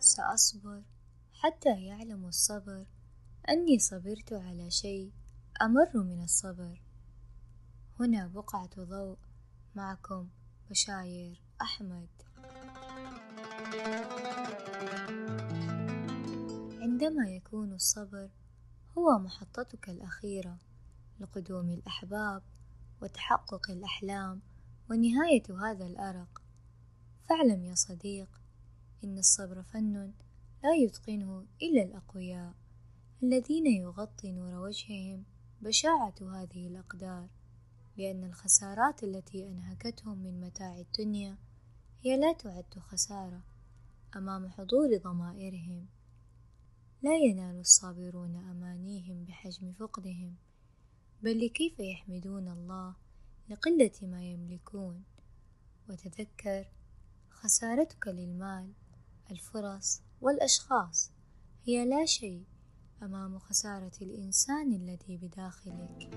سأصبر حتى يعلم الصبر. أني صبرت على شيء أمر من الصبر. هنا بقعة ضوء معكم بشاير أحمد. عندما يكون الصبر هو محطتك الأخيرة. لقدوم الأحباب وتحقق الأحلام ونهاية هذا الأرق. فاعلم يا صديق إن الصبر فن لا يتقنه إلا الأقوياء الذين يغطي نور وجههم بشاعة هذه الأقدار لأن الخسارات التي أنهكتهم من متاع الدنيا هي لا تعد خسارة أمام حضور ضمائرهم. لا ينال الصابرون أمانيهم بحجم فقدهم بل لكيف يحمدون الله لقلة ما يملكون؟ وتذكر خسارتك للمال الفرص والأشخاص هي لا شيء أمام خسارة الإنسان الذي بداخلك.